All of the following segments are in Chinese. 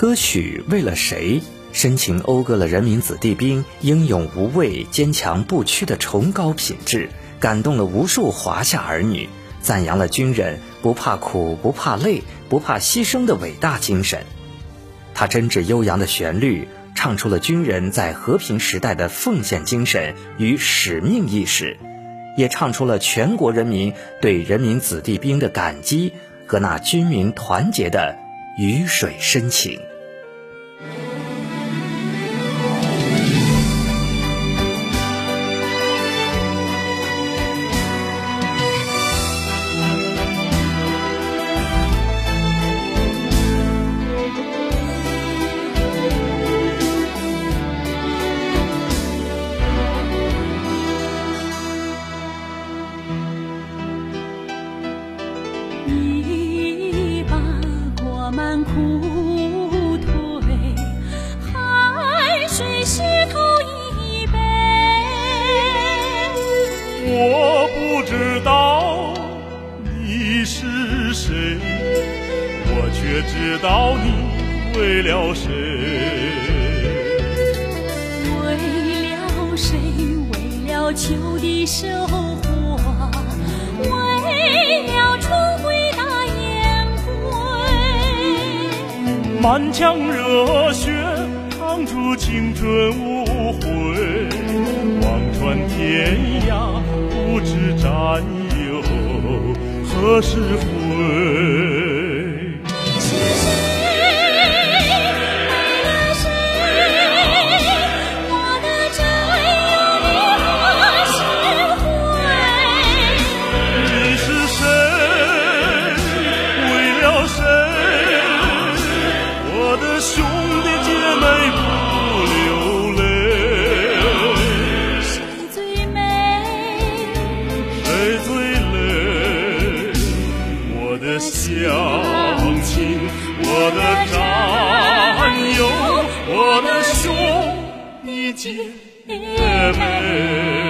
歌曲为了谁，深情讴歌了人民子弟兵英勇无畏、坚强不屈的崇高品质，感动了无数华夏儿女，赞扬了军人不怕苦、不怕累、不怕牺牲的伟大精神。它真挚悠扬的旋律，唱出了军人在和平时代的奉献精神与使命意识，也唱出了全国人民对人民子弟兵的感激和那军民团结的鱼水深情。苦腿，汗水湿透衣背。我不知道你是谁，我却知道你为了谁。为了谁？为了秋的收满腔热血唱出青春无悔，望穿天涯，不知战友何时回。兄弟姐妹不流泪，谁最美？谁最累？我的乡亲，我的战友，我的兄弟姐妹。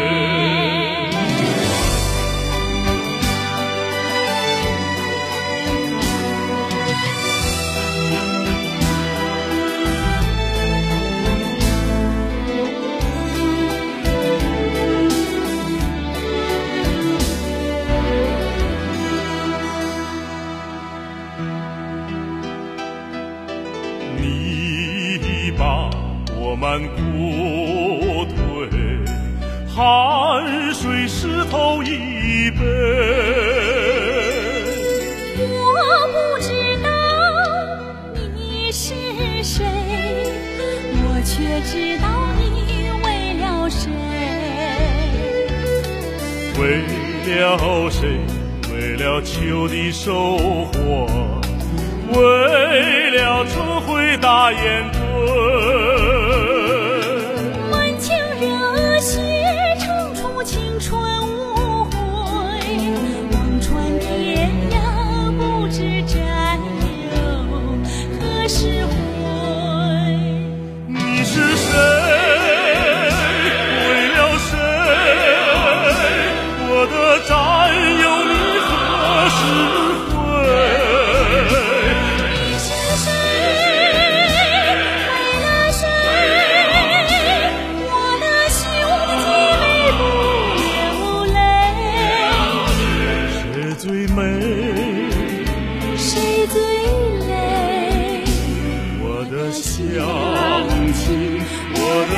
我们国退，汗水湿透衣背。我不知道你是谁，我却知道你为了谁。为了谁？为了秋的收获，为了春回大雁归。最美？谁最累？我的乡亲，我的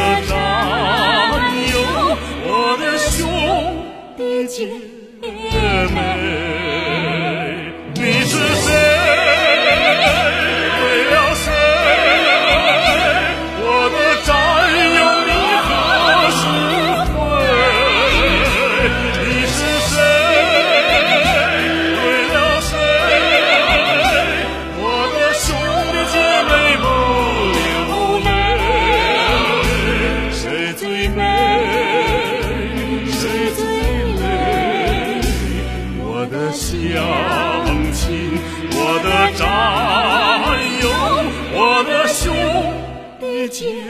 战友我的兄弟姐